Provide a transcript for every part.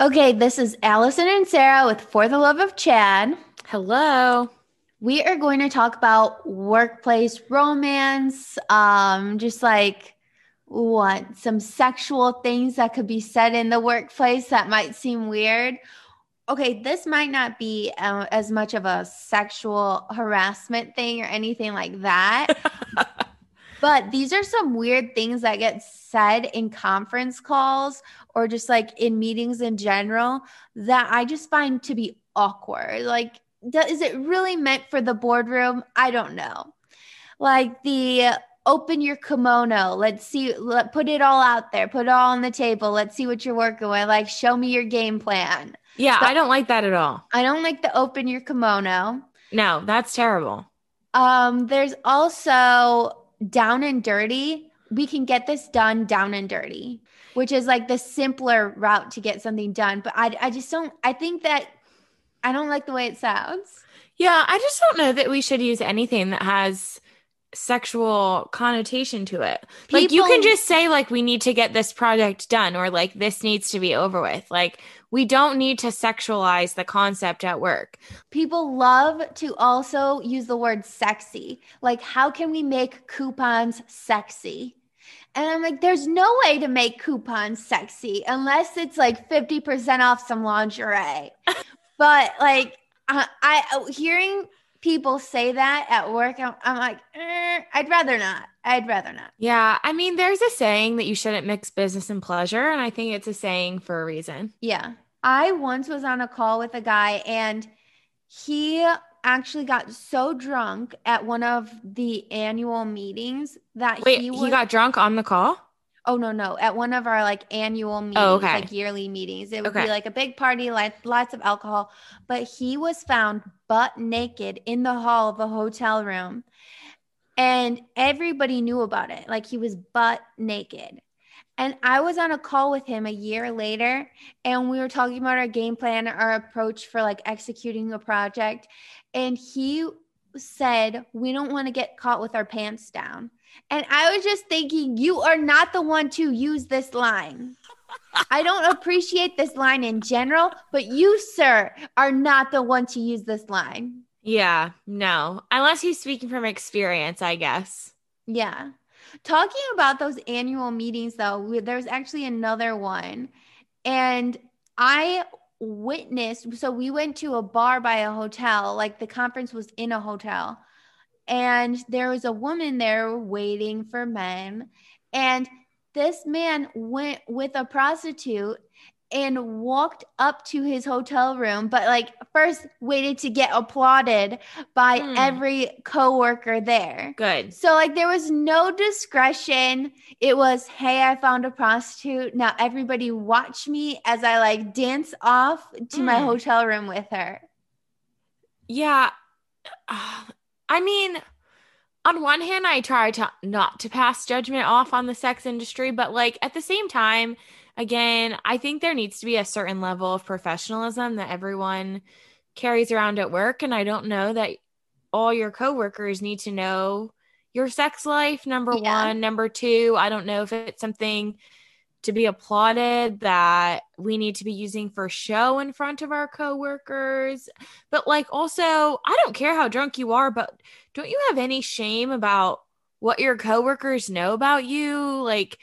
Okay, this is Allison and Sarah with For the Love of Chad. Hello. We are going to talk about workplace romance, um, just like what some sexual things that could be said in the workplace that might seem weird. Okay, this might not be uh, as much of a sexual harassment thing or anything like that. but these are some weird things that get said in conference calls or just like in meetings in general that I just find to be awkward. Like, is it really meant for the boardroom? I don't know. Like the open your kimono. Let's see, let, put it all out there, put it all on the table. Let's see what you're working with. Like, show me your game plan. Yeah, I don't like that at all. I don't like the open your kimono. No, that's terrible. Um, there's also down and dirty. We can get this done down and dirty, which is like the simpler route to get something done. But I, I just don't, I think that I don't like the way it sounds. Yeah, I just don't know that we should use anything that has sexual connotation to it. People, like you can just say like we need to get this project done or like this needs to be over with. Like we don't need to sexualize the concept at work. People love to also use the word sexy. Like how can we make coupons sexy? And I'm like, there's no way to make coupons sexy unless it's like 50% off some lingerie. but like, I, I hearing people say that at work, I'm, I'm like, eh, I'd rather not. I'd rather not. Yeah. I mean, there's a saying that you shouldn't mix business and pleasure. And I think it's a saying for a reason. Yeah. I once was on a call with a guy and he actually got so drunk at one of the annual meetings that Wait, he, was, he got drunk on the call? Oh no, no. At one of our like annual oh, meetings, oh, okay. like yearly meetings. It would okay. be like a big party, like lots of alcohol. But he was found butt naked in the hall of a hotel room. And everybody knew about it. Like he was butt naked. And I was on a call with him a year later, and we were talking about our game plan, our approach for like executing a project. And he said, We don't want to get caught with our pants down. And I was just thinking, you are not the one to use this line. I don't appreciate this line in general, but you, sir, are not the one to use this line. Yeah, no. Unless he's speaking from experience, I guess. Yeah. Talking about those annual meetings, though, there's actually another one. And I witnessed, so we went to a bar by a hotel, like the conference was in a hotel and there was a woman there waiting for men and this man went with a prostitute and walked up to his hotel room but like first waited to get applauded by mm. every coworker there good so like there was no discretion it was hey i found a prostitute now everybody watch me as i like dance off to mm. my hmm. hotel room with her yeah I mean, on one hand, I try to not to pass judgment off on the sex industry, but like at the same time, again, I think there needs to be a certain level of professionalism that everyone carries around at work. And I don't know that all your coworkers need to know your sex life, number yeah. one. Number two, I don't know if it's something to be applauded that we need to be using for show in front of our coworkers. But like also, I don't care how drunk you are, but don't you have any shame about what your coworkers know about you? Like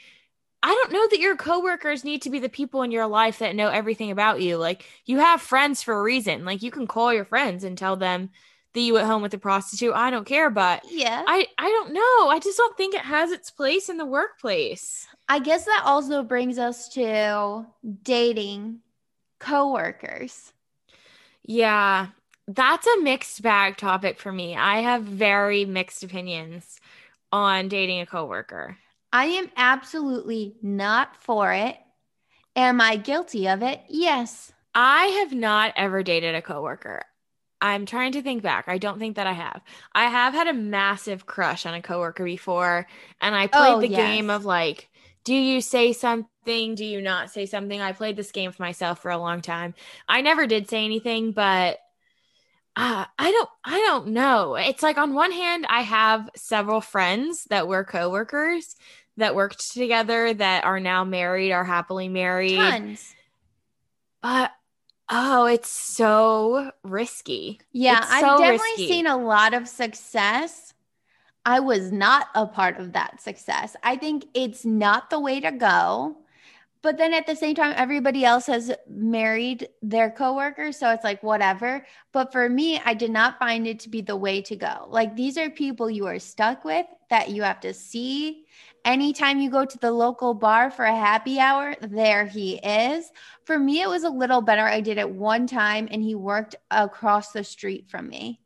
I don't know that your coworkers need to be the people in your life that know everything about you. Like you have friends for a reason. Like you can call your friends and tell them that you at home with a prostitute. I don't care, but yeah. I I don't know. I just don't think it has its place in the workplace. I guess that also brings us to dating coworkers. Yeah, that's a mixed bag topic for me. I have very mixed opinions on dating a coworker. I am absolutely not for it. Am I guilty of it? Yes. I have not ever dated a coworker. I'm trying to think back. I don't think that I have. I have had a massive crush on a coworker before, and I played oh, the yes. game of like do you say something? Do you not say something? I played this game for myself for a long time. I never did say anything, but uh, I don't I don't know. It's like on one hand, I have several friends that were coworkers that worked together that are now married, are happily married. Tons. But oh, it's so risky. Yeah, I've definitely risky. seen a lot of success. I was not a part of that success. I think it's not the way to go. But then at the same time, everybody else has married their coworkers. So it's like, whatever. But for me, I did not find it to be the way to go. Like, these are people you are stuck with that you have to see. Anytime you go to the local bar for a happy hour, there he is. For me, it was a little better. I did it one time and he worked across the street from me.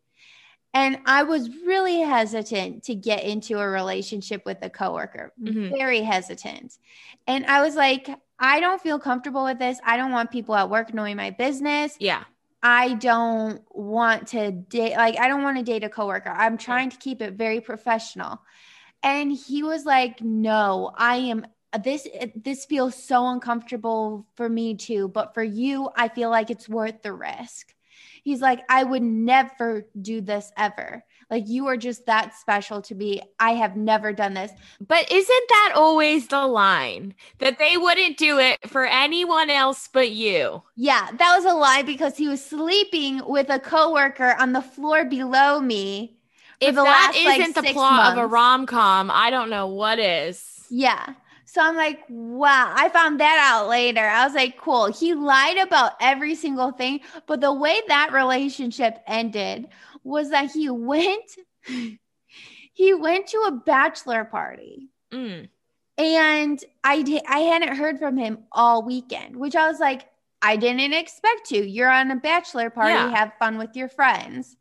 And I was really hesitant to get into a relationship with a coworker, Mhm. very hesitant. And I was like, I don't feel comfortable with this. I don't want people at work knowing my business. Yeah. I don't want to date, like, I don't want to date a coworker. I'm trying to keep it very professional. And he was like, No, I am. This this feels so uncomfortable for me too, but for you, I feel like it's worth the risk. He's like, I would never do this ever. Like you are just that special to me. I have never done this. But isn't that always the line that they wouldn't do it for anyone else but you? Yeah, that was a lie because he was sleeping with a coworker on the floor below me. If that last, like, the plot of a rom com, I don't know what is. Yeah. So I'm like, wow, I found that out later. I was like, cool. He lied about every single thing. But the way that relationship ended was that he went, he went to a bachelor party. Mm. And I I hadn't heard from him all weekend, which I was like, I didn't expect to. You're on a bachelor party, Yeah. have fun with your friends.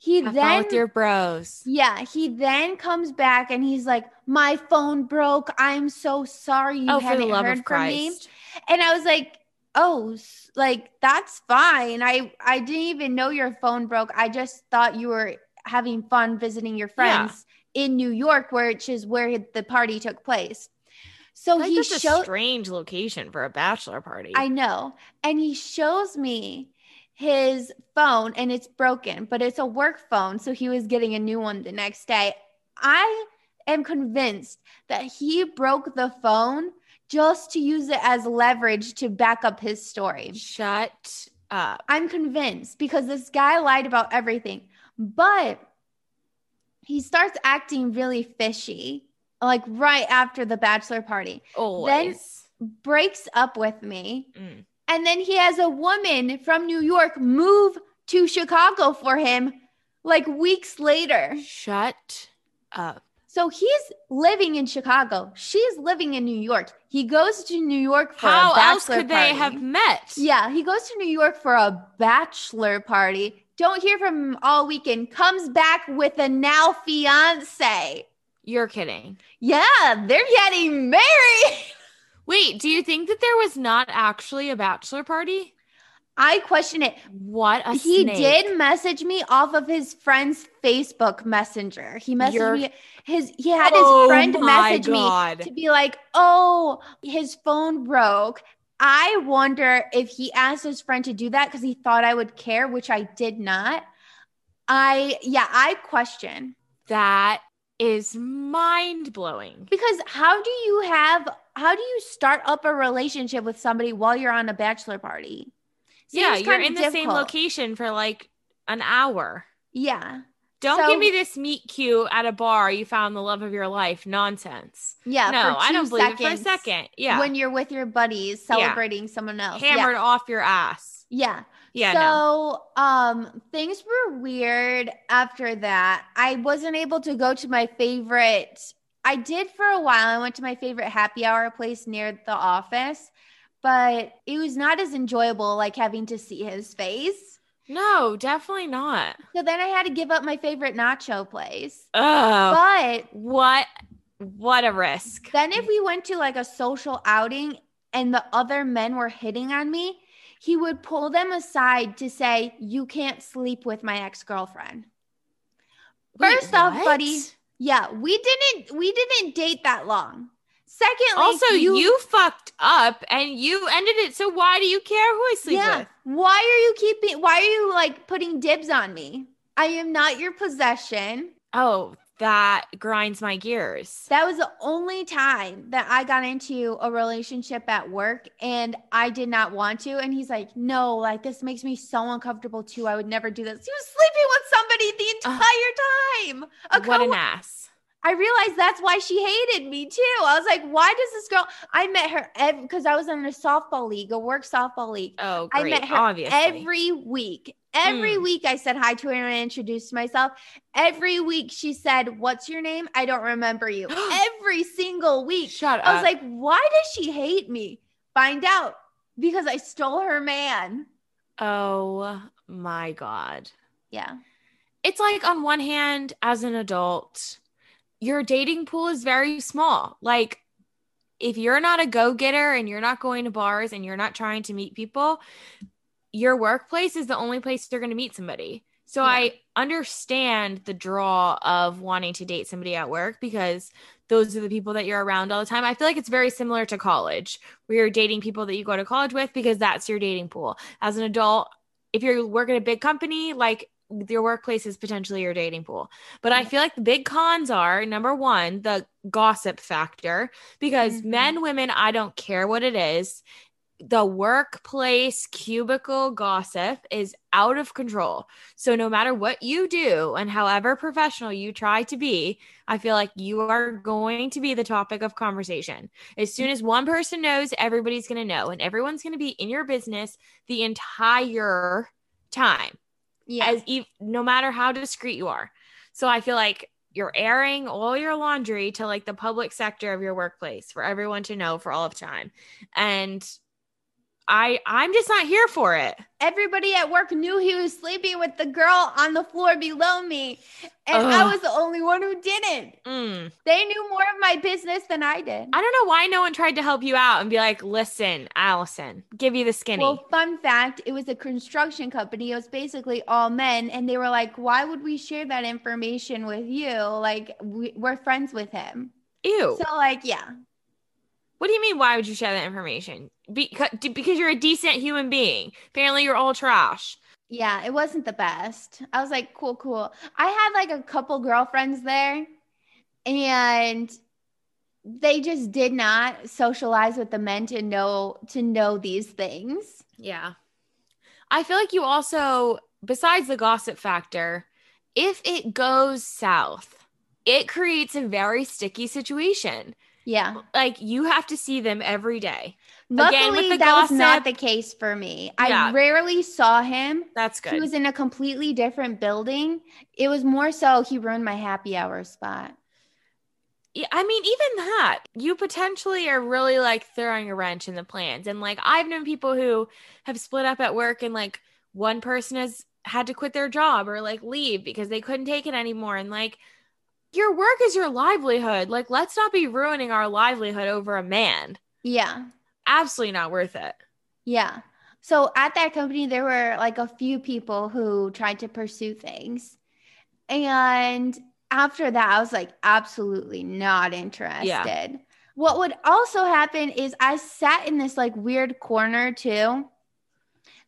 He Have then with your bros. yeah, he then comes back and he's like, "My phone broke. I'm so sorry you oh, haven't love heard from me." And I was like, "Oh, like that's fine. I I didn't even know your phone broke. I just thought you were having fun visiting your friends in New York, which is where the party took place." So Like, he that's a strange location for a bachelor party. I know. And he shows me his phone and it's broken, but it's a work phone. So he was getting a new one the next day. I am convinced that he broke the phone just to use it as leverage to back up his story. Shut up. I'm convinced because this guy lied about everything, but he starts acting really fishy, like right after the bachelor party, Always. Then breaks up with me. Mm. And then he has a woman from New York move to Chicago for him like weeks later. Shut up. So he's living in Chicago. She's living in New York. He goes to New York for How a bachelor else could they party. have met? Yeah, he goes to New York for a bachelor party. Don't hear from him all weekend. Comes back with a now fiance. You're kidding. Yeah, they're getting married. Wait, do you think that there was not actually a bachelor party? I question it. What a he snake. did message me off of his friend's Facebook Messenger. He messaged me his he had his Oh friend message God. me to be like, "Oh, his phone broke." I wonder if he asked his friend to do that because he thought I would care, which I did not. I yeah, I question That is mind blowing. because how do you have how do you start up a relationship with somebody while you're on a bachelor party? Yeah, you're in the same location for like an hour. Yeah. Don't So- give me this meet cute at a bar. You found the love of your life. Nonsense. Yeah. no, for I don't believe it for a second. Yeah. when you're with your buddies celebrating someone else. Hammered off your ass. Yeah. Yeah, yeah. no. So, um, things were weird after that. I wasn't able to go to my favorite. I did for a while. I went to my favorite happy hour place near the office, but it was not as enjoyable like having to see his face. No, definitely not. So then I had to give up my favorite nacho place. Oh, But what? What a risk. Then if we went to like a social outing and the other men were hitting on me, he would pull them aside to say, "You can't sleep with my ex-girlfriend." Wait, First off, what? buddy, yeah, we didn't we didn't date that long. Secondly, Also, you, fucked up and you ended it. So why do you care who I sleep yeah, with? why are you keeping why are you like putting dibs on me? I am not your possession. Oh, that grinds my gears. That was the only time that I got into a relationship at work and I did not want to. And he's like, no, like this makes me so uncomfortable too. I would never do this. He was sleeping with somebody the entire time. A what co- an ass. I realized that's why she hated me too. I was like, why does this girl? I met her because I was in a softball league, a work softball league. Oh, great. I met her Obviously. every week. Every mm. week I said hi to her and I introduced myself. Every week she said, What's your name? I don't remember you. Every single week. Shut I was like, Why does she hate me? Find out because I stole her man. Oh my God. Yeah. It's like, on one hand, as an adult, your dating pool is very small. Like, if you're not a go getter and you're not going to bars and you're not trying to meet people, your workplace is the only place you're going to meet somebody. So yeah. I understand the draw of wanting to date somebody at work because those are the people that you're around all the time. I feel like it's very similar to college, where you're dating people that you go to college with because that's your dating pool. As an adult, if you're working at a big company, like your workplace is potentially your dating pool. But I feel like the big cons are number one, the gossip factor, because mm-hmm. men, women, I don't care what it is the workplace cubicle gossip is out of control. So, no matter what you do and however professional you try to be, I feel like you are going to be the topic of conversation. As soon as one person knows, everybody's going to know, and everyone's going to be in your business the entire time. Yeah. As e- no matter how discreet you are. So, I feel like you're airing all your laundry to like the public sector of your workplace for everyone to know for all of time. And I I'm just not here for it. Everybody at work knew he was sleeping with the girl on the floor below me, and Ugh. I was the only one who didn't. Mm. They knew more of my business than I did. I don't know why no one tried to help you out and be like, "Listen, Allison, give you the skinny." Well, fun fact: it was a construction company. It was basically all men, and they were like, "Why would we share that information with you? Like, we, we're friends with him." Ew. So, like, yeah. What do you mean? Why would you share that information? Because because you're a decent human being. Apparently, you're all trash. Yeah, it wasn't the best. I was like, cool, cool. I had like a couple girlfriends there, and they just did not socialize with the men to know to know these things. Yeah. I feel like you also besides the gossip factor, if it goes south, it creates a very sticky situation yeah. Like you have to see them every day. Luckily, that gossip, was not the case for me. Yeah. I rarely saw him. That's good. He was in a completely different building. It was more so he ruined my happy hour spot. Yeah, I mean, even that, you potentially are really like throwing a wrench in the plans. And like, I've known people who have split up at work and like one person has had to quit their job or like leave because they couldn't take it anymore. And like, your work is your livelihood. Like, let's not be ruining our livelihood over a man. Yeah. Absolutely not worth it. Yeah. So at that company, there were like a few people who tried to pursue things. And after that, I was like, absolutely not interested. Yeah. What would also happen is I sat in this like weird corner too.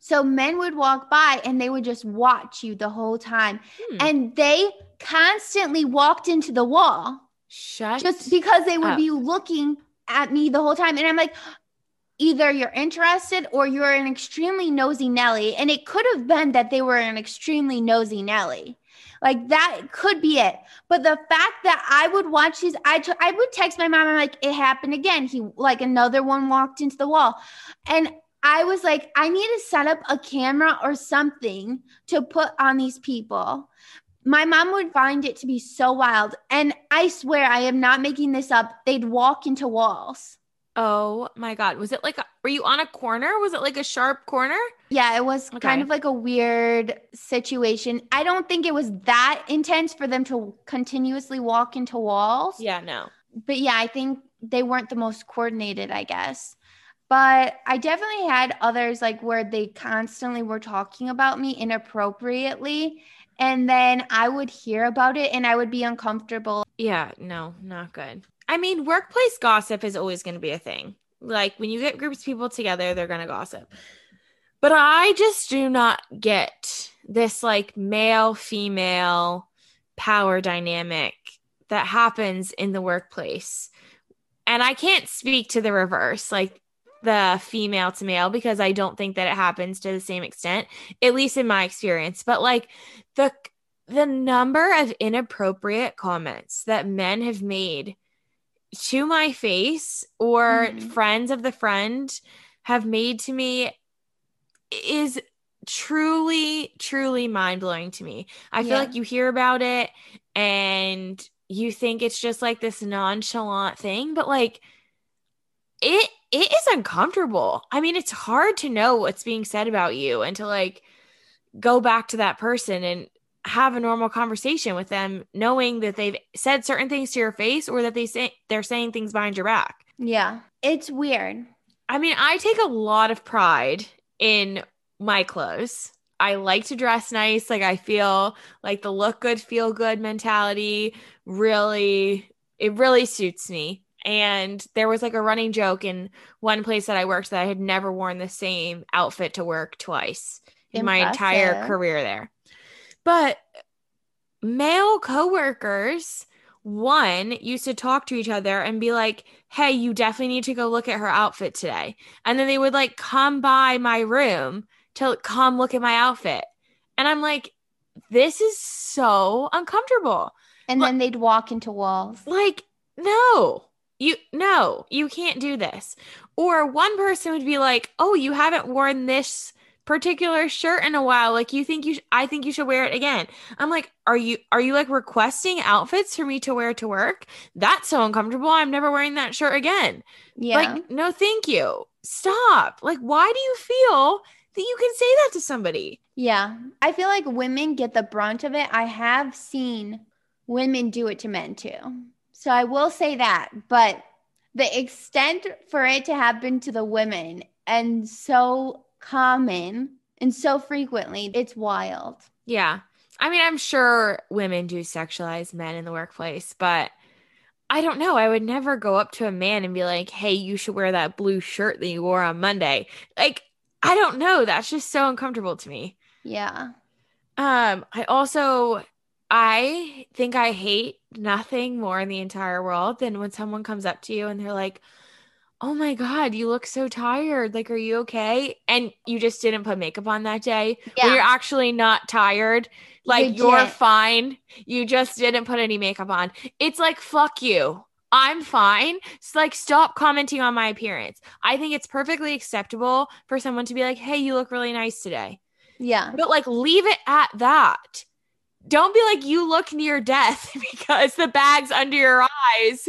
So men would walk by and they would just watch you the whole time. Hmm. And they constantly walked into the wall. Shut just because they would up. be looking at me the whole time. And I'm like, either you're interested or you're an extremely nosy Nelly. And it could have been that they were an extremely nosy Nelly. Like that could be it. But the fact that I would watch these, I, t- I would text my mom. I'm like, it happened again. He like another one walked into the wall. And I was like, I need to set up a camera or something to put on these people. My mom would find it to be so wild. And I swear, I am not making this up. They'd walk into walls. Oh my God. Was it like, a, were you on a corner? Was it like a sharp corner? Yeah, it was okay. kind of like a weird situation. I don't think it was that intense for them to continuously walk into walls. Yeah, no. But yeah, I think they weren't the most coordinated, I guess. But I definitely had others like where they constantly were talking about me inappropriately. And then I would hear about it and I would be uncomfortable. Yeah, no, not good. I mean, workplace gossip is always going to be a thing. Like when you get groups of people together, they're going to gossip. But I just do not get this like male female power dynamic that happens in the workplace. And I can't speak to the reverse, like the female to male, because I don't think that it happens to the same extent, at least in my experience. But like the the number of inappropriate comments that men have made to my face or mm-hmm. friends of the friend have made to me is truly truly mind-blowing to me. I feel yeah. like you hear about it and you think it's just like this nonchalant thing, but like it it is uncomfortable. I mean, it's hard to know what's being said about you and to like go back to that person and have a normal conversation with them knowing that they've said certain things to your face or that they say they're saying things behind your back. Yeah. It's weird. I mean, I take a lot of pride in my clothes. I like to dress nice. Like I feel like the look good, feel good mentality really it really suits me. And there was like a running joke in one place that I worked that I had never worn the same outfit to work twice in Impressive. my entire career there. But male coworkers, one used to talk to each other and be like, Hey, you definitely need to go look at her outfit today. And then they would like come by my room to come look at my outfit. And I'm like, this is so uncomfortable. And then they'd walk into walls. Like, no, you, no, you can't do this. Or one person would be like, oh, you haven't worn this particular shirt in a while. Like you think you sh- i think you should wear it again. I'm like are you are you like requesting outfits for me to wear to work? That's so uncomfortable. I'm never wearing that shirt again. Yeah. like no thank you. Stop. Like why do you feel that you can say that to somebody? Yeah. I feel like women get the brunt of it. I have seen women do it to men too so i will say that but the extent for it to happen to the women and so common and so frequently. It's wild. Yeah. I mean, I'm sure women do sexualize men in the workplace, but I don't know. I would never go up to a man and be like, hey, you should wear that blue shirt that you wore on Monday. Like, I don't know. That's just so uncomfortable to me. Yeah. Um, I also I think I hate nothing more in the entire world than when someone comes up to you and they're like, oh my god you look so tired like are you okay and you just didn't put makeup on that day yeah. you're actually not tired like Legit. you're fine you just didn't put any makeup on it's like fuck you I'm fine. It's like stop commenting on my appearance. I think it's perfectly acceptable for someone to be like, "Hey, you look really nice today." Yeah. But like leave it at that. Don't be like you look near death because the bag's under your eyes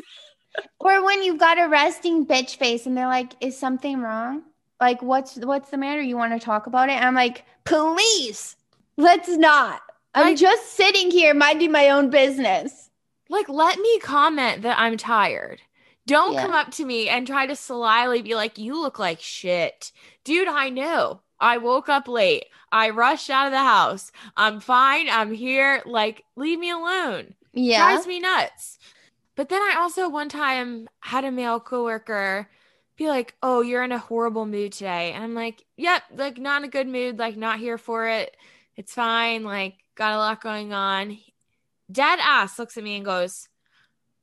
or when you've got a resting bitch face and they're like, "Is something wrong? Like, what's what's the matter? You want to talk about it?" And I'm like, "Please, let's not. I'm like, just sitting here minding my own business." Like, let me comment that I'm tired. Don't yeah. come up to me and try to slyly be like, "You look like shit." Dude, I know. I woke up late. I rushed out of the house. I'm fine. I'm here. Like, leave me alone. Yeah. Drives me nuts. But then I also one time had a male coworker be like, "Oh, you're in a horrible mood today." And I'm like, "Yep, like not in a good mood, like not here for it. It's fine, like got a lot going on." Dead ass looks at me and goes,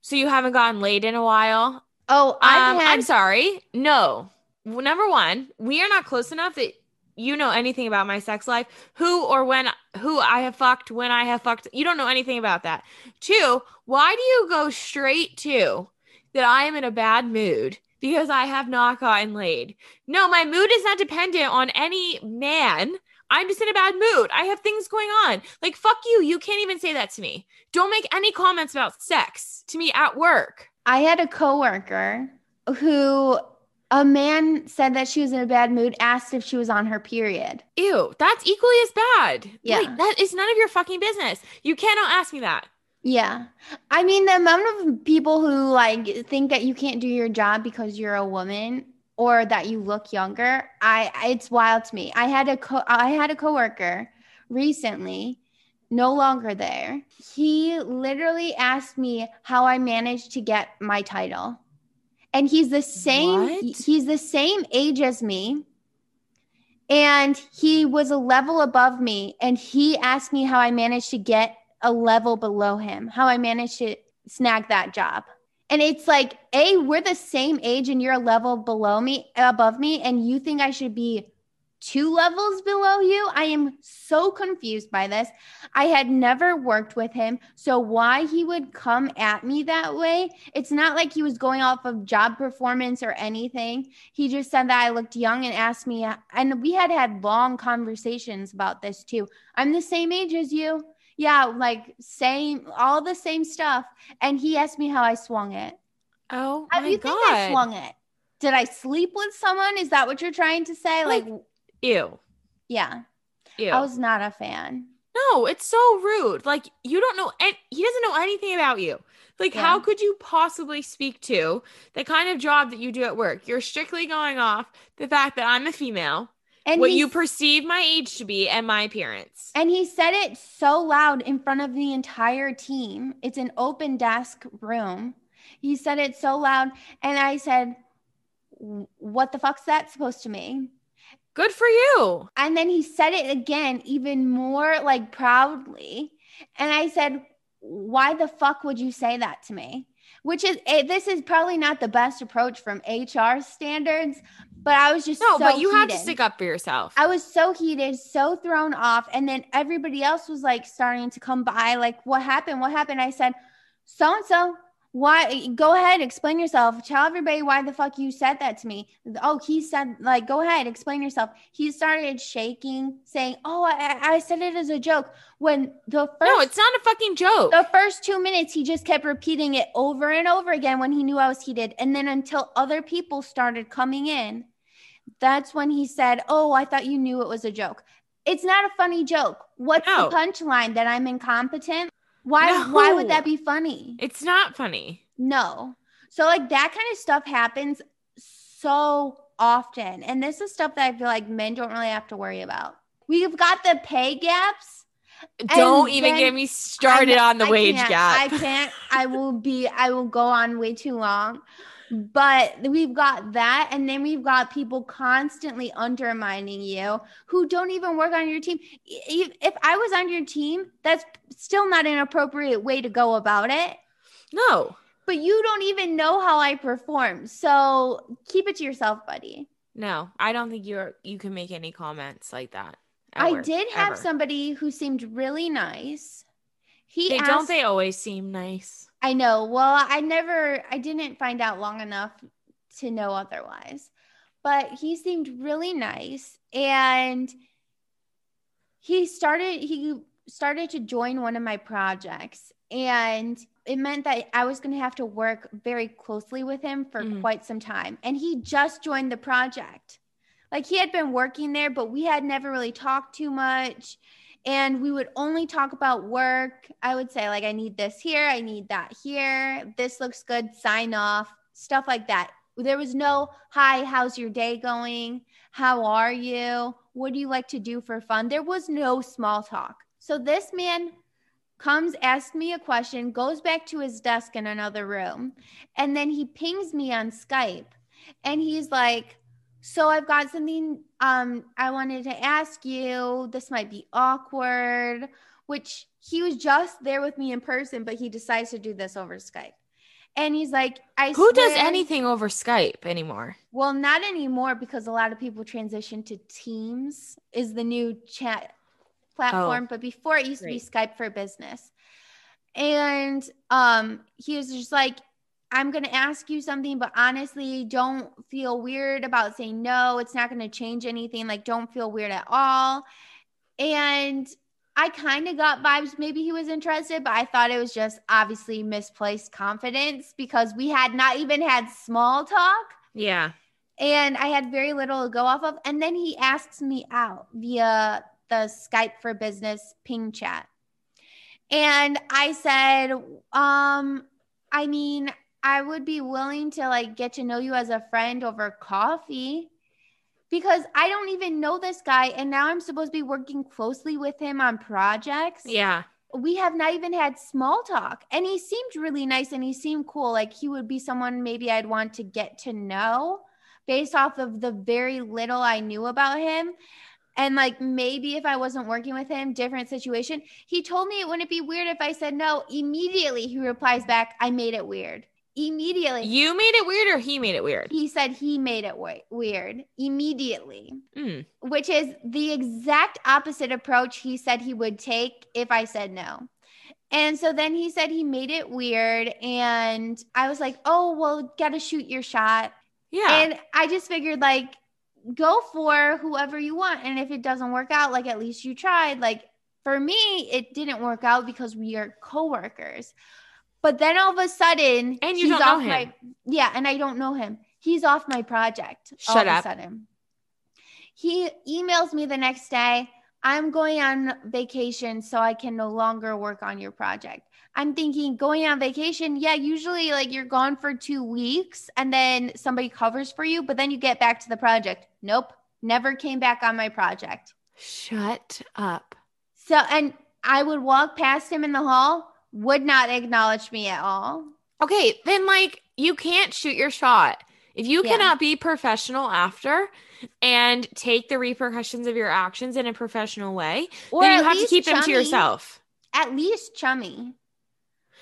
"So you haven't gotten laid in a while?" Oh, um, had- I'm sorry. No. Number 1, we are not close enough that you know anything about my sex life, who or when who I have fucked, when I have fucked. You don't know anything about that. Two, why do you go straight to that I am in a bad mood because I have not gotten laid? No, my mood is not dependent on any man. I'm just in a bad mood. I have things going on. Like, fuck you. You can't even say that to me. Don't make any comments about sex to me at work. I had a coworker who a man said that she was in a bad mood, asked if she was on her period. Ew, that's equally as bad. Yeah. Like, that is none of your fucking business. You cannot ask me that. Yeah. I mean, the amount of people who like think that you can't do your job because you're a woman or that you look younger, I it's wild to me. I had a co- I had a coworker recently no longer there. He literally asked me how I managed to get my title and he's the same what? he's the same age as me and he was a level above me and he asked me how i managed to get a level below him how i managed to snag that job. And it's like, A, we're the same age and you're a level below me, above me, and you think I should be two levels below you. I am so confused by this. I had never worked with him. So, why he would come at me that way? It's not like he was going off of job performance or anything. He just said that I looked young and asked me, and we had had long conversations about this too. I'm the same age as you. Yeah, like same, all the same stuff. And he asked me how I swung it. Oh, How do you God. think I swung it? Did I sleep with someone? Is that what you're trying to say? Like, Like- Ew. yeah, Ew. I was not a fan. No, it's so rude. Like you don't know and he doesn't know anything about you. Like Yeah. how could you possibly speak to the kind of job that you do at work? You're strictly going off the fact that I'm a female, And what you perceive my age to be and my appearance. And he said it so loud in front of the entire team. It's an open desk room. He said it so loud. And I said, What the fuck's that supposed to mean? Good for you. And then he said it again, even more like proudly. And I said, Why the fuck would you say that to me? Which is, eh, this is probably not the best approach from HR standards, but I was just No, so but you had to stick up for yourself. I was so heated, so thrown off. And then everybody else was like starting to come by, like, what happened? What happened? I said, so and so, why? Go ahead, explain yourself. Tell everybody why the fuck you said that to me. Oh, he said, like, go ahead, explain yourself. He started shaking, saying, oh, I, I said it as a joke. When the first no, it's not a fucking joke. the first two minutes, he just kept repeating it over and over again when he knew I was heated. And then until other people started coming in, that's when he said, Oh, I thought you knew it was a joke. It's not a funny joke. What's No. the punchline that I'm incompetent? Why why would that be funny? it's not funny. No. So like that kind of stuff happens so often. And this is stuff that I feel like men don't really have to worry about. We've got the pay gaps. Don't even get me started on the I wage gap. I can't. I will be. I will go on way too long. But we've got that, and then we've got people constantly undermining you who don't even work on your team. If I was on your team, that's still not an appropriate way to go about it. no. But you don't even know how I perform, so keep it to yourself, buddy. No, I don't think you're you can make any comments like that. at I did have ever. somebody who seemed really nice. He They asked, don't they always seem nice? I know. Well, I never, I didn't find out long enough to know otherwise. But he seemed really nice. And he started, he started to join one of my projects. And it meant that I was going to have to work very closely with him for Mhm. quite some time. And he just joined the project. Like he had been working there, but we had never really talked too much and we would only talk about work. I would say, like, I need this here, I need that here, this looks good, sign off, stuff like that. There was no, hi, how's your day going? How are you? What do you like to do for fun? There was no small talk. So this man comes, asks me a question, goes back to his desk in another room, and then he pings me on Skype and he's like, so I've got something um I wanted to ask you. This might be awkward, which he was just there with me in person, but he decides to do this over Skype. And he's like, I Who does anything over Skype anymore? Well, not anymore because a lot of people transition to Teams is the new chat platform, oh, but before it used to be Skype for business. And um he was just like I'm going to ask you something, but honestly, don't feel weird about saying no. It's not going to change anything. Like, don't feel weird at all. And I kind of got vibes. Maybe he was interested, but I thought it was just obviously misplaced confidence because we had not even had small talk Yeah. and I had very little to go off of. And then he asks me out via the Skype for Business ping chat. And I said, um, I mean, I would be willing to like get to know you as a friend over coffee because I don't even know this guy. And now I'm supposed to be working closely with him on projects Yeah. we have not even had small talk and he seemed really nice and he seemed cool like he would be someone maybe i'd want to get to know based off of the very little i knew about him And like maybe if I wasn't working with him, different situation. He told me it wouldn't be weird if I said no. Immediately he replies back, I made it weird. Immediately. You made it weird or he made it weird? He said he made it we- weird immediately, Mm. which is the exact opposite approach he said he would take if I said no. And so then he said he made it weird. And I was like, oh, well, gotta shoot your shot. Yeah. And I just figured, like, go for whoever you want. And if it doesn't work out, like, at least you tried. Like, for me, it didn't work out because we are coworkers. But then all of a sudden, And you he's don't know him. my yeah, and I don't know him. He's off my project. Shut all Shut of up. A sudden. He emails me the next day. I'm going on vacation, so I can no longer work on your project. I'm thinking going on vacation, yeah, usually like you're gone for two weeks and then somebody covers for you, but then you get back to the project. Nope, never came back on my project. Shut up. So, and I would walk past him in the hall, would not acknowledge me at all. Okay, then like you can't shoot your shot. If you Yeah. cannot be professional after and take the repercussions of your actions in a professional way, Or then you have to keep them to yourself. At least chummy.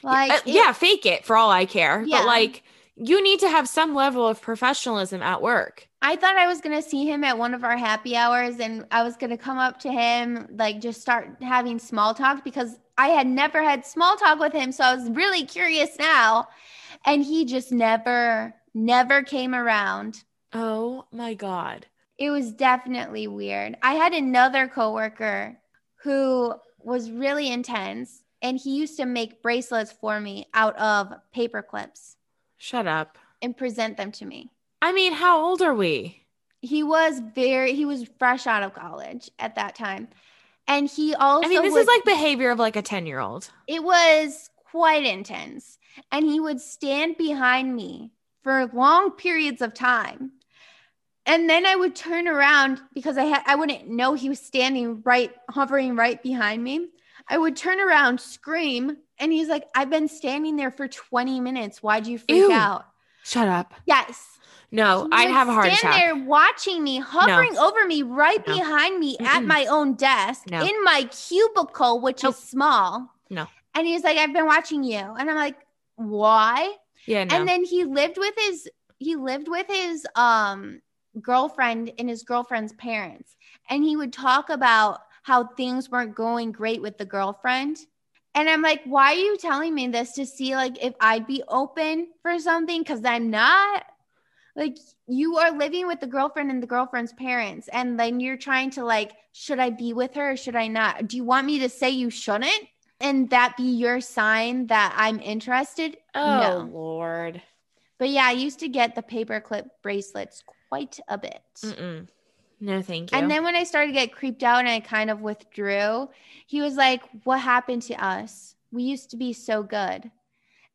Like, Uh, it- yeah, fake it for all I care. Yeah. But like you need to have some level of professionalism at work. I thought I was gonna see him at one of our happy hours, and I was gonna come up to him, like just start having small talk because I had never had small talk with him, so I was really curious now, and he just never, never came around. Oh my god. It was definitely weird. I had another coworker who was really intense, and he used to make bracelets for me out of paper clips Shut up. and present them to me. I mean, how old are we? he was very he was fresh out of college at that time and he also I mean, this would- is like behavior of like a 10 year old. it was quite intense and he would stand behind me for long periods of time and then i would turn around because i had i wouldn't know he was standing right hovering right behind me i would turn around scream and he's like i've been standing there for 20 minutes why'd you freak Ew. out Shut up. yes No, I'd would have a heart stand attack. there watching me, hovering over me, right No. behind me at Mm-mm. my own desk No. in my cubicle, which Nope. is small. No. And he's like, "I've been watching you," and I'm like, "Why?" Yeah, no. And then he lived with his he lived with his um girlfriend and his girlfriend's parents, and he would talk about how things weren't going great with the girlfriend. And I'm like, why are you telling me this to see like if I'd be open for something? Because I'm not. Like you are living with the girlfriend and the girlfriend's parents, and then you're trying to like, should I be with her or should I not? Do you want me to say you shouldn't? And that be your sign that I'm interested? oh, no. Lord. But yeah, I used to get the paperclip bracelets quite a bit. Mm-mm. No, thank you. And then when I started to get creeped out and I kind of withdrew, he was like, What happened to us? We used to be so good.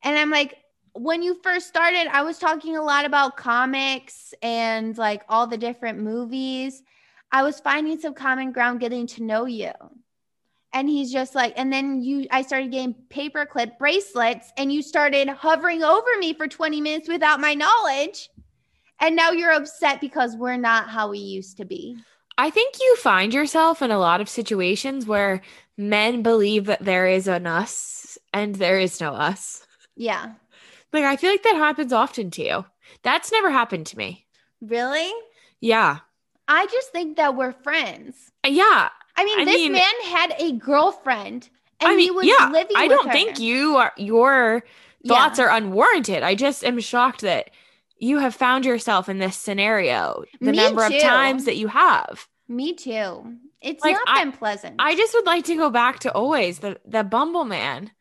And I'm like, when you first started, I was talking a lot about comics and like all the different movies. I was finding some common ground getting to know you. And he's just like, and then you, I started getting paperclip bracelets and you started hovering over me for 20 minutes without my knowledge. And now you're upset because we're not how we used to be. I think you find yourself in a lot of situations where men believe that there is an us and there is no us. Yeah. Like, I feel like that happens often to you. That's never happened to me. Really? Yeah. I just think that we're friends. Yeah. I mean, I this mean- man had a girlfriend and I he was yeah. living I with don't her. think you are, your thoughts are unwarranted. I just am shocked that you have found yourself in this scenario the Me number too. of times that you have. Me too. It's Like, not I- been pleasant. I just would like to go back to always the the Bumble man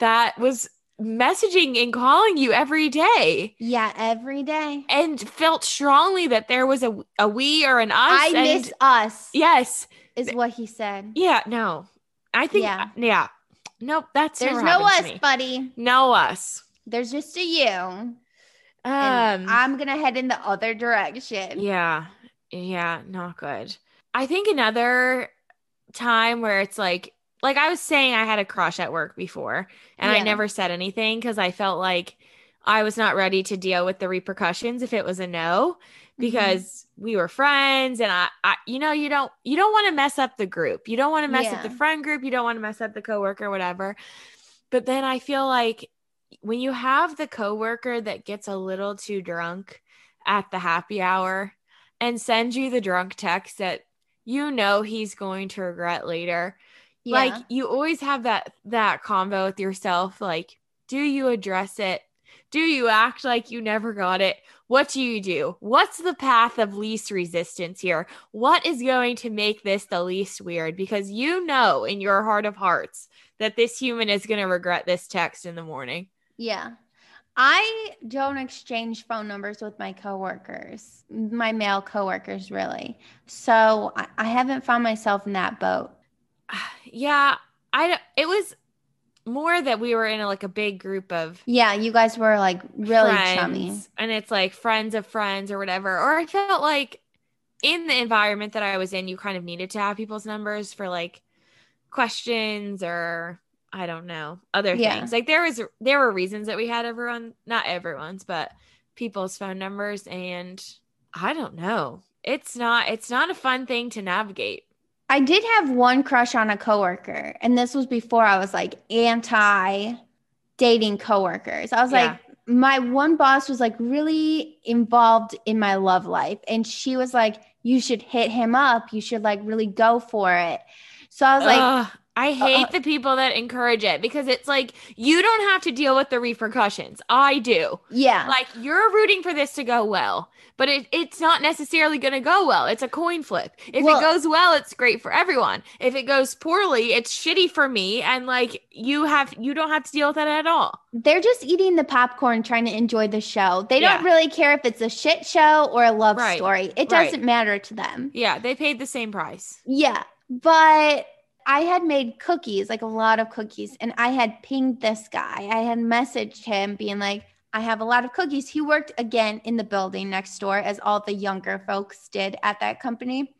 that was messaging and calling you every day yeah, every day. and felt strongly that there was a a we or an us. I miss us, yes, is what he said. yeah, no, I think Yeah. yeah, nope, that's There's no us, buddy. no us. There's just a you. Um, And I'm going to head in the other direction. Yeah. Yeah, not good. I think another time where it's like like I was saying I had a crush at work before and I never said anything cuz I felt like I was not ready to deal with the repercussions if it was a no. because mm-hmm. we were friends and I, I you know you don't you don't want to mess up the group you don't want to mess yeah. up the friend group you don't want to mess up the coworker whatever but then i feel like when you have the coworker that gets a little too drunk at the happy hour and sends you the drunk text that you know he's going to regret later yeah. like you always have that that convo with yourself like do you address it do you act like you never got it? What do you do? What's the path of least resistance here? What is going to make this the least weird? Because you know in your heart of hearts that this human is going to regret this text in the morning. Yeah. I don't exchange phone numbers with my coworkers, my male coworkers, really. So I, I haven't found myself in that boat. Yeah, I it was more that we were in a, like a big group of yeah you guys were like really friends, chummy and it's like friends of friends or whatever or i felt like in the environment that i was in you kind of needed to have people's numbers for like questions or i don't know other yeah. things like there was there were reasons that we had everyone not everyone's but people's phone numbers and i don't know it's not it's not a fun thing to navigate I did have one crush on a coworker, and this was before I was like anti dating coworkers. I was yeah. like, my one boss was like really involved in my love life, and she was like, You should hit him up. You should like really go for it. So I was like, I hate uh, the people that encourage it because it's like you don't have to deal with the repercussions. I do. Yeah. Like you're rooting for this to go well, but it, it's not necessarily going to go well. It's a coin flip. If well, it goes well, it's great for everyone. If it goes poorly, it's shitty for me and like you have you don't have to deal with it at all. They're just eating the popcorn trying to enjoy the show. They don't really care if it's a shit show or a love right. story. It doesn't right. matter to them. Yeah, they paid the same price. Yeah. But I had made cookies, like a lot of cookies, and I had pinged this guy. I had messaged him being like, I have a lot of cookies. He worked again in the building next door, as all the younger folks did at that company.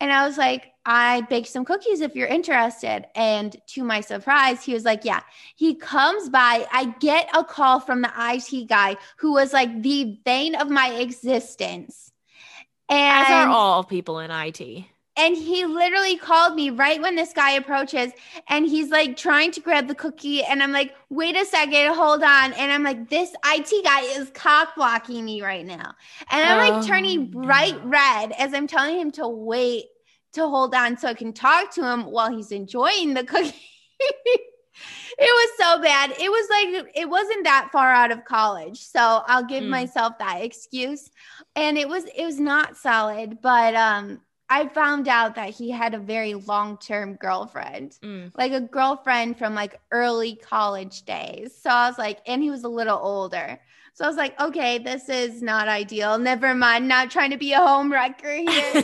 And I was like, I baked some cookies if you're interested. And to my surprise, he was like, Yeah. He comes by. I get a call from the IT guy who was like the vein of my existence. And as are all people in IT. And he literally called me right when this guy approaches and he's like trying to grab the cookie. And I'm like, wait a second, hold on. And I'm like, this IT guy is cock blocking me right now. And I'm oh, like turning bright no. red as I'm telling him to wait to hold on so I can talk to him while he's enjoying the cookie. it was so bad. It was like it wasn't that far out of college. So I'll give mm. myself that excuse. And it was it was not solid, but um I found out that he had a very long term girlfriend, mm. like a girlfriend from like early college days. So I was like, and he was a little older. So I was like, okay, this is not ideal. Never mind. Not trying to be a home wrecker here.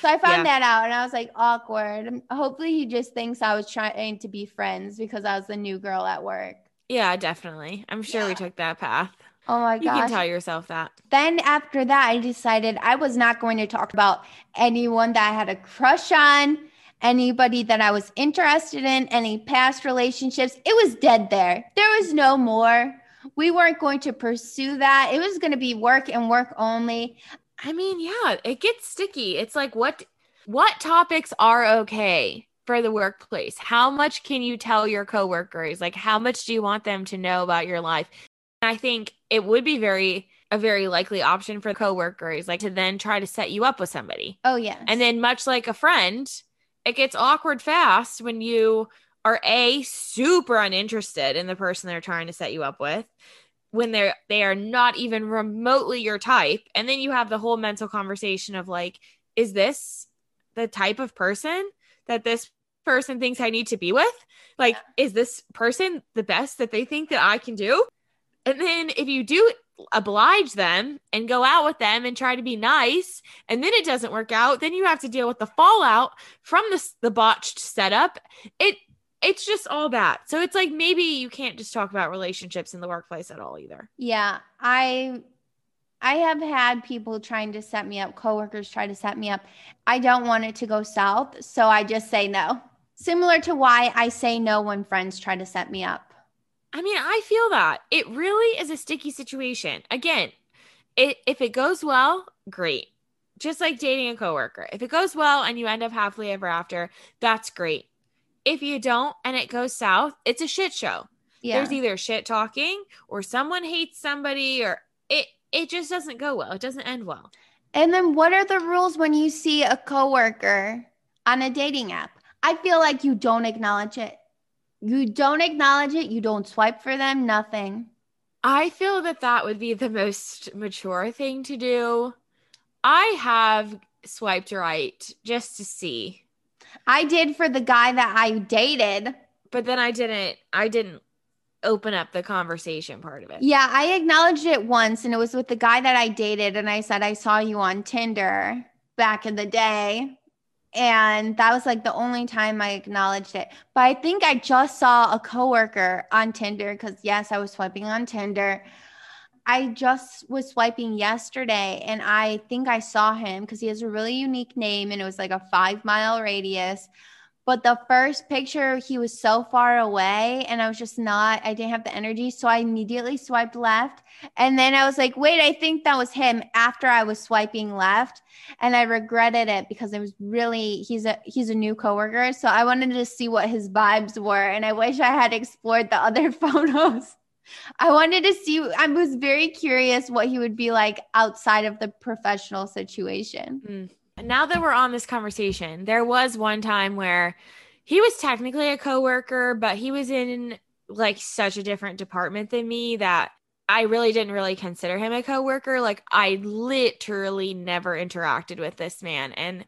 so I found yeah. that out and I was like, awkward. Hopefully he just thinks I was trying to be friends because I was the new girl at work. Yeah, definitely. I'm sure yeah. we took that path. Oh my gosh. You can tell yourself that. Then after that, I decided I was not going to talk about anyone that I had a crush on, anybody that I was interested in, any past relationships. It was dead there. There was no more. We weren't going to pursue that. It was going to be work and work only. I mean, yeah, it gets sticky. It's like what what topics are okay? for the workplace? How much can you tell your coworkers? Like, how much do you want them to know about your life? I think it would be very a very likely option for coworkers like to then try to set you up with somebody. Oh yeah. And then much like a friend, it gets awkward fast when you are a super uninterested in the person they're trying to set you up with when they're they are not even remotely your type and then you have the whole mental conversation of like is this the type of person that this person thinks I need to be with? Like, yeah. is this person the best that they think that I can do? And then if you do oblige them and go out with them and try to be nice and then it doesn't work out then you have to deal with the fallout from the, the botched setup. It it's just all that so it's like maybe you can't just talk about relationships in the workplace at all either. Yeah i i have had people trying to set me up coworkers try to set me up. I don't want it to go south so i just say no. Similar to why i say no when friends try to set me up I mean, I feel that it really is a sticky situation. Again, it if it goes well, great. Just like dating a coworker. If it goes well and you end up happily ever after, that's great. If you don't and it goes south, it's a shit show. Yeah. There's either shit talking or someone hates somebody or it it just doesn't go well. It doesn't end well. And then what are the rules when you see a coworker on a dating app? I feel like you don't acknowledge it. You don't acknowledge it, you don't swipe for them, nothing. I feel that that would be the most mature thing to do. I have swiped right just to see, I did for the guy that I dated. but then I didn't I didn't open up the conversation part of it. Yeah, I acknowledged it once and it was with the guy that I dated and I said I saw you on Tinder back in the day. And that was like the only time I acknowledged it. But I think I just saw a coworker on Tinder cuz yes, I was swiping on Tinder. I just was swiping yesterday and I think I saw him cuz he has a really unique name and it was like a 5 mile radius. But the first picture, he was so far away, and I was just not, I didn't have the energy. So I immediately swiped left. And then I was like, wait, I think that was him after I was swiping left. And I regretted it because it was really, he's a, he's a new coworker. So I wanted to see what his vibes were. And I wish I had explored the other photos. I wanted to see, I was very curious what he would be like outside of the professional situation. Mm. Now that we're on this conversation, there was one time where he was technically a coworker, but he was in like such a different department than me that I really didn't really consider him a coworker. Like I literally never interacted with this man and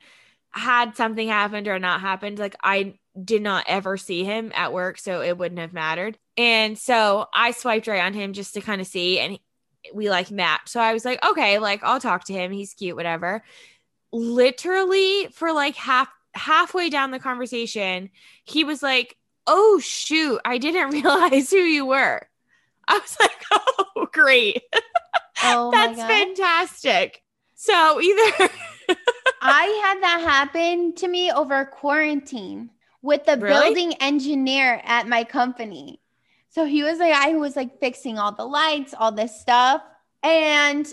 had something happened or not happened, like I did not ever see him at work, so it wouldn't have mattered. And so I swiped right on him just to kind of see and we like matched. So I was like, okay, like I'll talk to him. He's cute, whatever literally for like half halfway down the conversation, he was like, "Oh shoot, I didn't realize who you were." I was like, "Oh, great. Oh That's fantastic." So either I had that happen to me over quarantine with the Really? building engineer at my company. So he was like, I was like fixing all the lights, all this stuff. And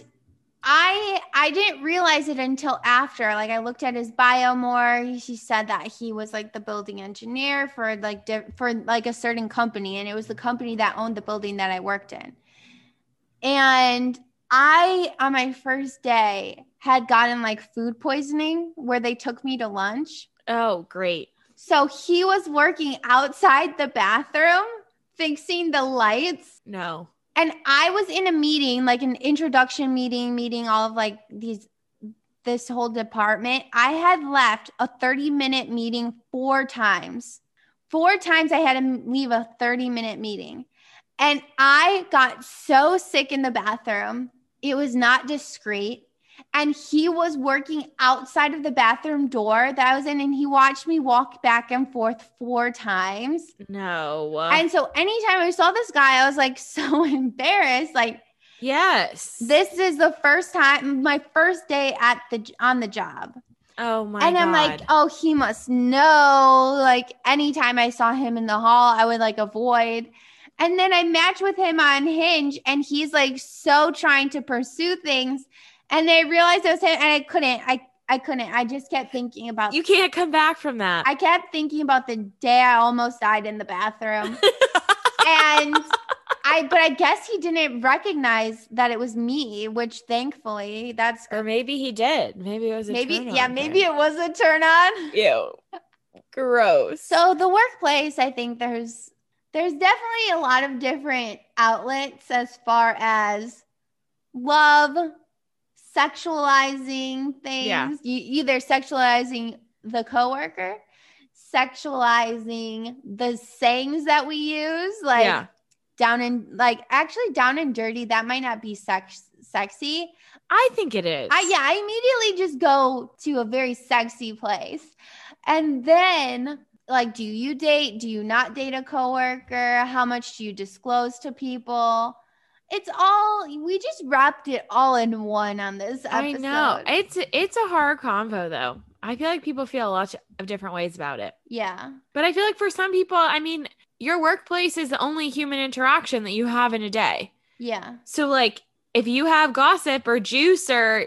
I I didn't realize it until after. Like I looked at his bio more. He- She said that he was like the building engineer for like di- for like a certain company, and it was the company that owned the building that I worked in. And I on my first day had gotten like food poisoning where they took me to lunch. oh, great. So he was working outside the bathroom fixing the lights No. And I was in a meeting, like an introduction meeting, meeting all of like these this whole department. I had left a 30 minute meeting four times. Four times I had to leave a 30 minute meeting. And I got so sick in the bathroom. It was not discreet. And he was working outside of the bathroom door that I was in, and he watched me walk back and forth four times. No. And so anytime I saw this guy, I was like so embarrassed. Like yes. this is the first time, my first day at the on the job, oh my and. I'm like, oh, he must know. Like anytime I saw him in the hall, I would like avoid. And then I match with him on Hinge, and he's like so trying to pursue things. And I realized it was him, and I couldn't. I I couldn't. I just kept thinking about. you can't come back from that. I kept thinking about the day I almost died in the bathroom. and I but I guess he didn't recognize that it was me, which thankfully that's or maybe he did. Maybe it was a maybe turn yeah, on maybe it was a turn on. Ew. Gross. So the workplace, I think there's there's definitely a lot of different outlets as far as love, sexualizing things. Yeah. You either sexualizing the coworker, sexualizing the sayings that we use, like yeah. down and like actually down and dirty. That might not be sex sexy. I think it is. I yeah, I immediately just go to a very sexy place. And then like do you date? Do you not date a coworker? How much do you disclose to people? It's all we just wrapped it all in one on this episode. I know. It's it's a hard convo though. I feel like people feel a lot of different ways about it. yeah. But I feel like for some people, I mean, your workplace is the only human interaction that you have in a day. Yeah. So like if you have gossip or juice or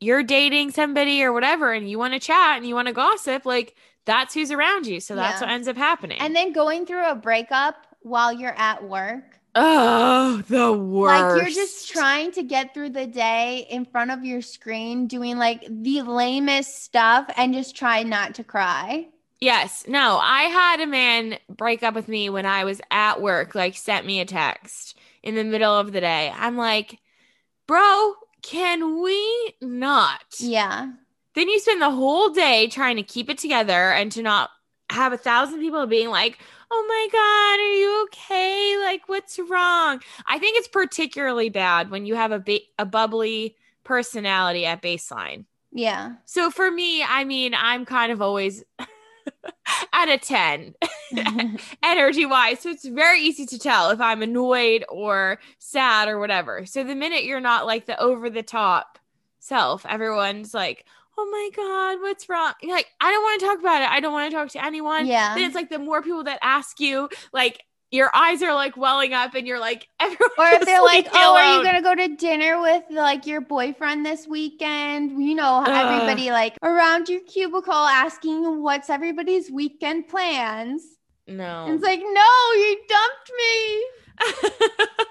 you're dating somebody or whatever and you want to chat and you want to gossip, like that's who's around you. So that's Yeah. what ends up happening. And then going through a breakup while you're at work. Oh, the worst. Like you're just trying to get through the day in front of your screen doing like the lamest stuff and just try not to cry. Yes. No, I had a man break up with me when I was at work, like sent me a text in the middle of the day. I'm like, bro, can we not? Yeah. Then you spend the whole day trying to keep it together and to not have a thousand people being like, oh my God, are you okay? Like, what's wrong? I think it's particularly bad when you have a, ba- a bubbly personality at baseline. Yeah. So for me, I mean, I'm kind of always at a 10 energy wise. So it's very easy to tell if I'm annoyed or sad or whatever. So the minute you're not like the over the top self, everyone's like, oh my God, what's wrong? You're like, I don't want to talk about it. I don't want to talk to anyone. Yeah. Then it's like the more people that ask you, like, your eyes are like welling up and you're like, everyone. Or if they're like, "Oh, are you oh. gonna go to dinner with like your boyfriend this weekend?" You know, Ugh. everybody like around your cubicle asking what's everybody's weekend plans. No. And it's like, "No, you dumped me."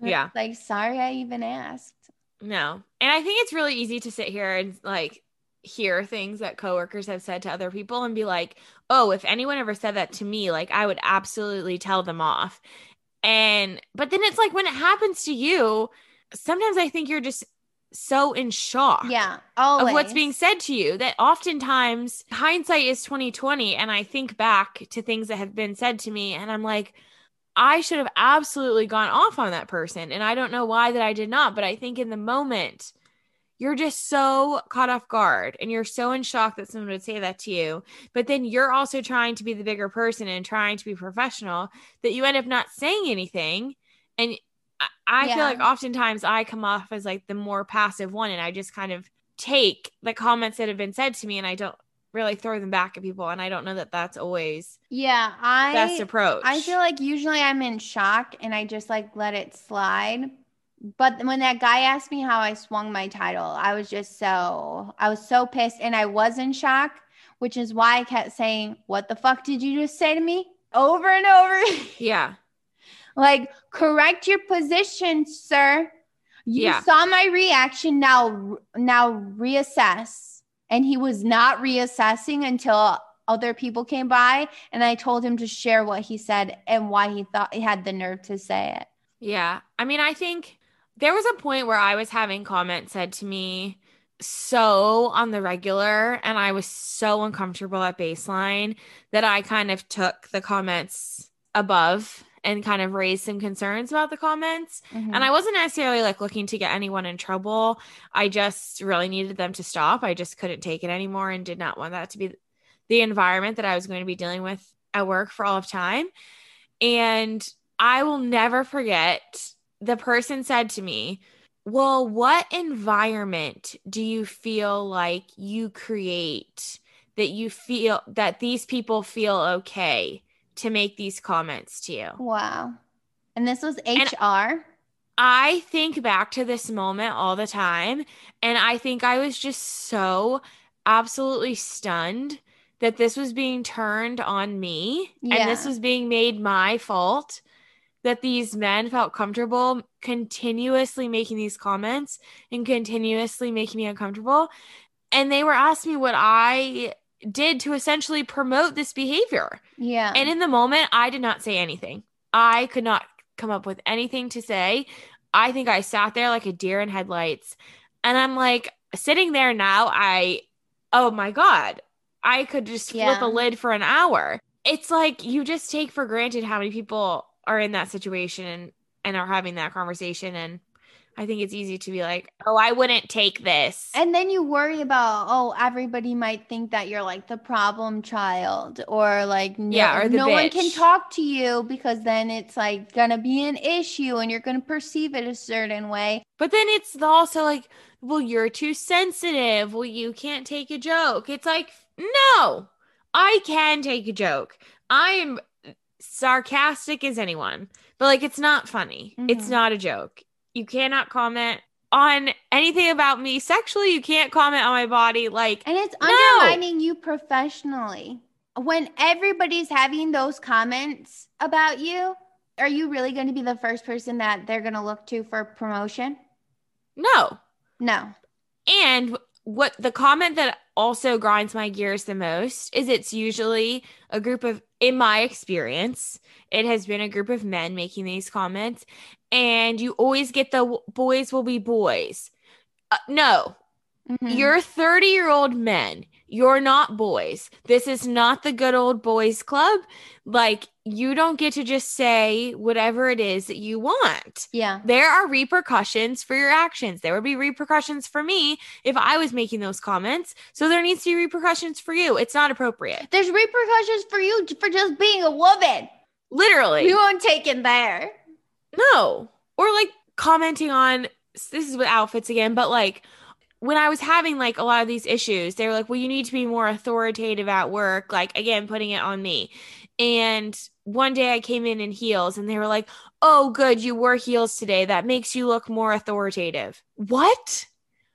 Yeah. Like, sorry, I even asked. No. And I think it's really easy to sit here and like hear things that coworkers have said to other people and be like, oh, if anyone ever said that to me, like I would absolutely tell them off. And, but then it's like when it happens to you, sometimes I think you're just so in shock. Yeah, always. Of what's being said to you that oftentimes hindsight is 2020 and I think back to things that have been said to me and I'm like I should have absolutely gone off on that person and I don't know why that I did not but I think in the moment you're just so caught off guard and you're so in shock that someone would say that to you but then you're also trying to be the bigger person and trying to be professional that you end up not saying anything and I, I feel like oftentimes I come off as like the more passive one and I just kind of take the comments that have been said to me and I don't really throw them back at people and I don't know that that's always Yeah, I best approach. I feel like usually I'm in shock and I just like let it slide. But when that guy asked me how I swung my title, I was just so I was so pissed and I was in shock, which is why I kept saying, "What the fuck did you just say to me?" over and over. yeah. like, correct your position, sir. You Yeah. saw my reaction. Now now reassess. And he was not reassessing until other people came by and I told him to share what he said and why he thought he had the nerve to say it. Yeah. I mean, I think there was a point where I was having comments said to me so on the regular, and I was so uncomfortable at baseline that I kind of took the comments above and kind of raised some concerns about the comments. Mm-hmm. And I wasn't necessarily like looking to get anyone in trouble. I just really needed them to stop. I just couldn't take it anymore and did not want that to be the environment that I was going to be dealing with at work for all of time. And I will never forget the person said to me, Well, what environment do you feel like you create that you feel that these people feel okay to make these comments to you? Wow. And this was And- HR. I think back to this moment all the time, and I think I was just so absolutely stunned that this was being turned on me and this was being made my fault. That these men felt comfortable continuously making these comments and continuously making me uncomfortable. And they were asking me what I did to essentially promote this behavior. yeah. And in the moment, I did not say anything. I could not come up with anything to say. I think I sat there like a deer in headlights. And I'm like, sitting there now, I, oh my God, I could just flip a lid for an hour. It's like you just take for granted how many people are in that situation and, are having that conversation. And I think it's easy to be like, oh, I wouldn't take this. And then you worry about, oh, everybody might think that you're like the problem child or like no, Yeah, or no one can talk to you because then it's like gonna be an issue and you're gonna perceive it a certain way. But then it's also like, well, you're too sensitive. Well, you can't take a joke. It's like, no, I can take a joke. I am sarcastic as anyone, but like, it's not funny. It's Mhm. not a joke. You cannot comment on anything about me sexually. You can't comment on my body. Like, And it's No. undermining you professionally. When everybody's having those comments about you, are you really going to be the first person that they're going to look to for promotion? no. No. And what the comment that also grinds my gears the most is it's usually a group of, in my experience, it has been a group of men making these comments, and you always get the boys will be boys. Uh, no, Mhm. you're 30 year old men. You're not boys. This is not the good old boys club. Like, you don't get to just say whatever it is that you want yeah. there are repercussions for your actions. There would be repercussions for me if I was making those comments. So there needs to be repercussions for you. It's not appropriate. There's repercussions for you for just being a woman. Literally. We won't take it there. no. Or like commenting on this is with outfits again, but like when I was having like a lot of these issues, they were like, well, you need to be more authoritative at work. Like, again, putting it on me. And one day I came in in heels and they were like, oh, good, you wore heels today. That makes you look more authoritative. What?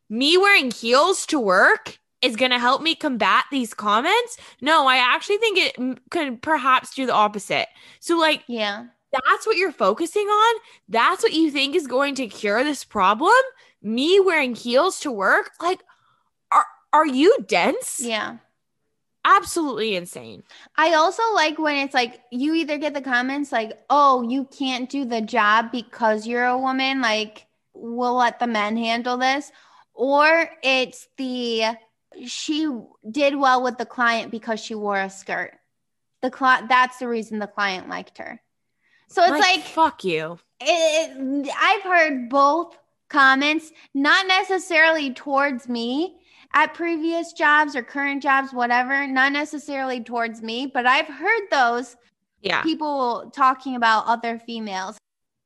Me wearing heels to work is going to help me combat these comments? No, I actually think it m- could perhaps do the opposite. So, like, Yeah. that's what you're focusing on? That's what you think is going to cure this problem? Me wearing heels to work? Like, are are you dense? Yeah. Absolutely insane. I also like when it's like you either get the comments like, "Oh, you can't do the job because you're a woman." Like, we'll let the men handle this, or it's the she did well with the client because she wore a skirt. The cli- that's the reason the client liked her. So it's like, fuck you. it, I've heard both comments, not necessarily towards me at previous jobs or current jobs, whatever, not necessarily towards me, but I've heard those Yeah. people talking about other females.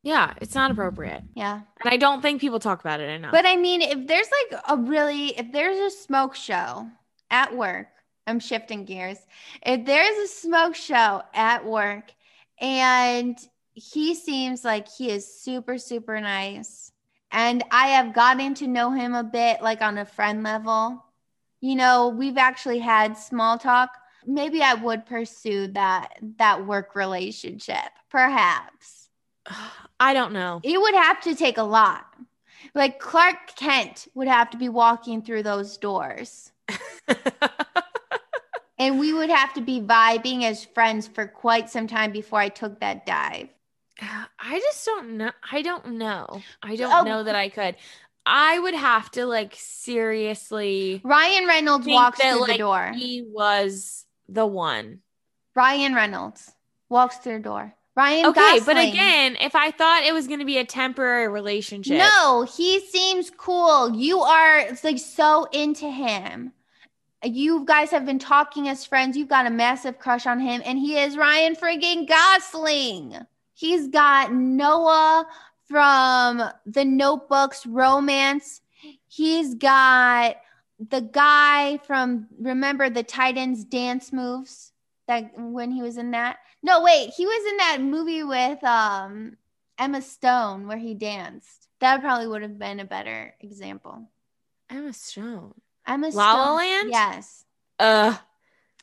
Yeah, it's not appropriate. Yeah. And I don't think people talk about it enough. But I mean, if there's like a really, if there's a smoke show at work, I'm shifting gears. If there's a smoke show at work and he seems like he is super, super nice, and I have gotten to know him a bit, like on a friend level, you know, we've actually had small talk. Maybe I would pursue that that work relationship, perhaps. I don't know. It would have to take a lot. Like Clark Kent would have to be walking through those doors. And we would have to be vibing as friends for quite some time before I took that dive. Uh, I just don't know. I don't know. I don't Oh. know that I could. I would have to like seriously Ryan Reynolds walks that, through the door. He was the one. Ryan Reynolds walks through the door. Ryan Okay, but again, if I thought it was going to be a temporary relationship, No, he seems cool. You are it's like so into him. You guys have been talking as friends. You've got a massive crush on him, and he is Ryan friggin' Gosling. He's got Noah from the Notebooks romance. He's got the guy from remember the Titans dance moves that when he was in that. No, wait, he was in that movie with um Emma Stone where he danced. That probably would have been a better example. Emma Stone. Emma La La Stone. Land? Yes. Uh,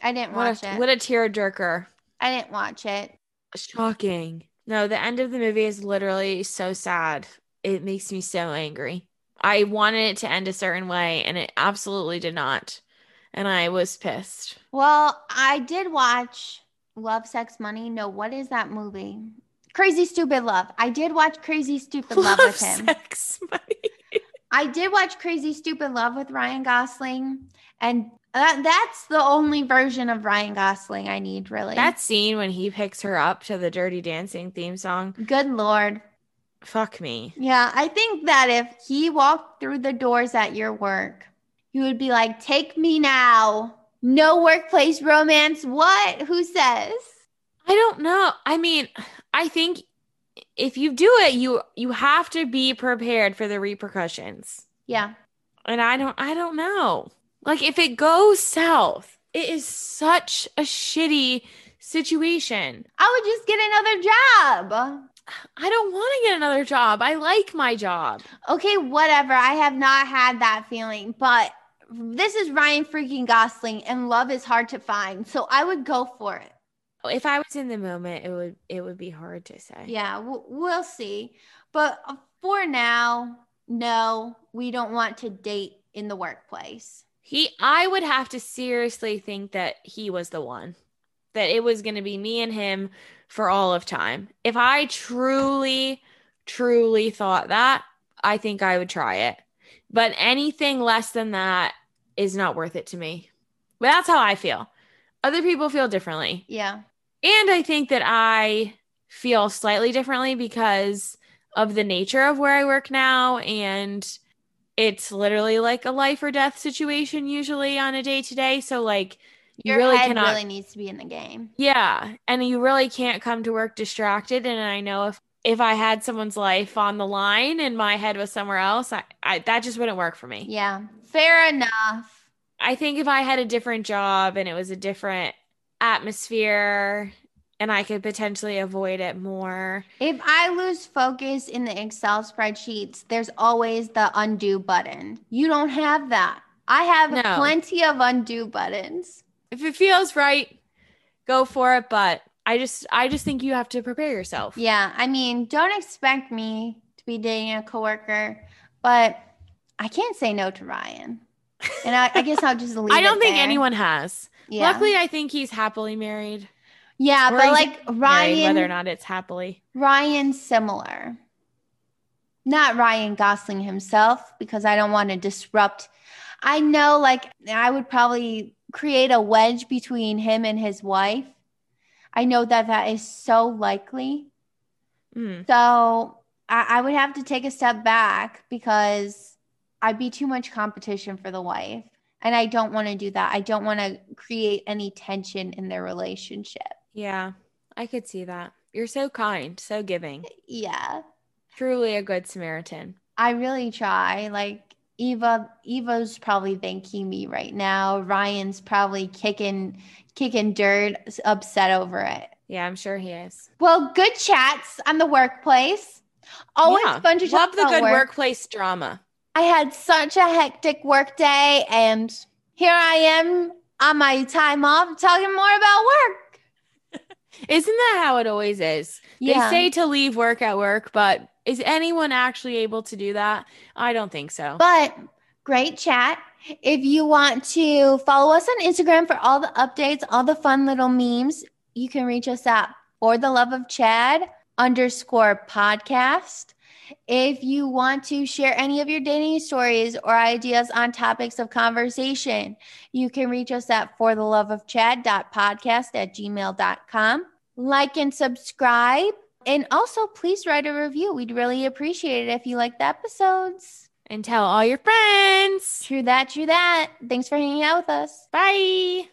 I didn't what watch a, it. what a tearjerker. I didn't watch it. Shocking. No, the end of the movie is literally so sad. It makes me so angry. I wanted it to end a certain way, and it absolutely did not. And I was pissed. Well, I did watch Love, Sex, Money. No, what is that movie? Crazy Stupid Love. I did watch Crazy Stupid Love, with him. sex, money. I did watch Crazy Stupid Love with Ryan Gosling, and that, that's the only version of Ryan Gosling I need, really. That scene when he picks her up to the Dirty Dancing theme song. good lord. Fuck me. Yeah, I think that if he walked through the doors at your work, you would be like, "Take me now." No workplace romance. What? Who says? I don't know. I mean, I think if you do it, you you have to be prepared for the repercussions. Yeah. And I don't I don't know. Like if it goes south, it is such a shitty situation. I would just get another job. I don't want to get another job. I like my job. Okay, whatever. I have not had that feeling, but this is Ryan freaking Gosling, and love is hard to find. So I would go for it. If I was in the moment, it would it would be hard to say. Yeah, we'll, we'll see. But uh, for now, no, we don't want to date in the workplace. He, I would have to seriously think that he was the one, that it was going to be me and him for all of time. If I truly, truly thought that, I think I would try it. But anything less than that is not worth it to me. But that's how I feel. Other people feel differently. Yeah. And I think that I feel slightly differently because of the nature of where I work now. And it's literally like a life or death situation usually on a day to day. So, like, you Your really head cannot. really needs to be in the game. Yeah, and you really can't come to work distracted. And I know if if I had someone's life on the line and my head was somewhere else, I, I that just wouldn't work for me. Yeah, fair enough. I think if I had a different job and it was a different atmosphere and I could potentially avoid it more. If I lose focus in the Excel spreadsheets, there's always the undo button. You don't have that. I have No. plenty of undo buttons. If it feels right, go for it, but I just I just think you have to prepare yourself. Yeah, I mean, don't expect me to be dating a coworker, but I can't say no to Ryan. And I, I guess I'll just leave I don't think there. anyone has. Yeah. Luckily, I think he's happily married. Yeah, or but like Ryan, whether or not it's happily. Ryan similar. Not Ryan Gosling himself, because I don't want to disrupt. I know, like, I would probably create a wedge between him and his wife. I know that that is so likely. Mm. So I, I would have to take a step back because I'd be too much competition for the wife. And I don't want to do that. I don't want to create any tension in their relationship. Yeah, I could see that. You're so kind, so giving. Yeah. Truly a good Samaritan. I really try. Like Eva, Eva's probably thanking me right now. Ryan's probably kicking kicking dirt, upset over it. Yeah, I'm sure he is. Well, good chats on the workplace. Always Yeah. fun to talk Love the good work. workplace drama. I had such a hectic work day, and here I am on my time off talking more about work. Isn't that how it always is? Yeah. They say to leave work at work, but is anyone actually able to do that? I don't think so. But great chat. If you want to follow us on Instagram for all the updates, all the fun little memes, you can reach us at for the love of Chad underscore podcast. If you want to share any of your dating stories or ideas on topics of conversation, you can reach us at for the love of Chad.podcast at gmail.com. Like and subscribe. And also, please write a review. We'd really appreciate it if you like the episodes. and tell all your friends. True that, true that. Thanks for hanging out with us. Bye.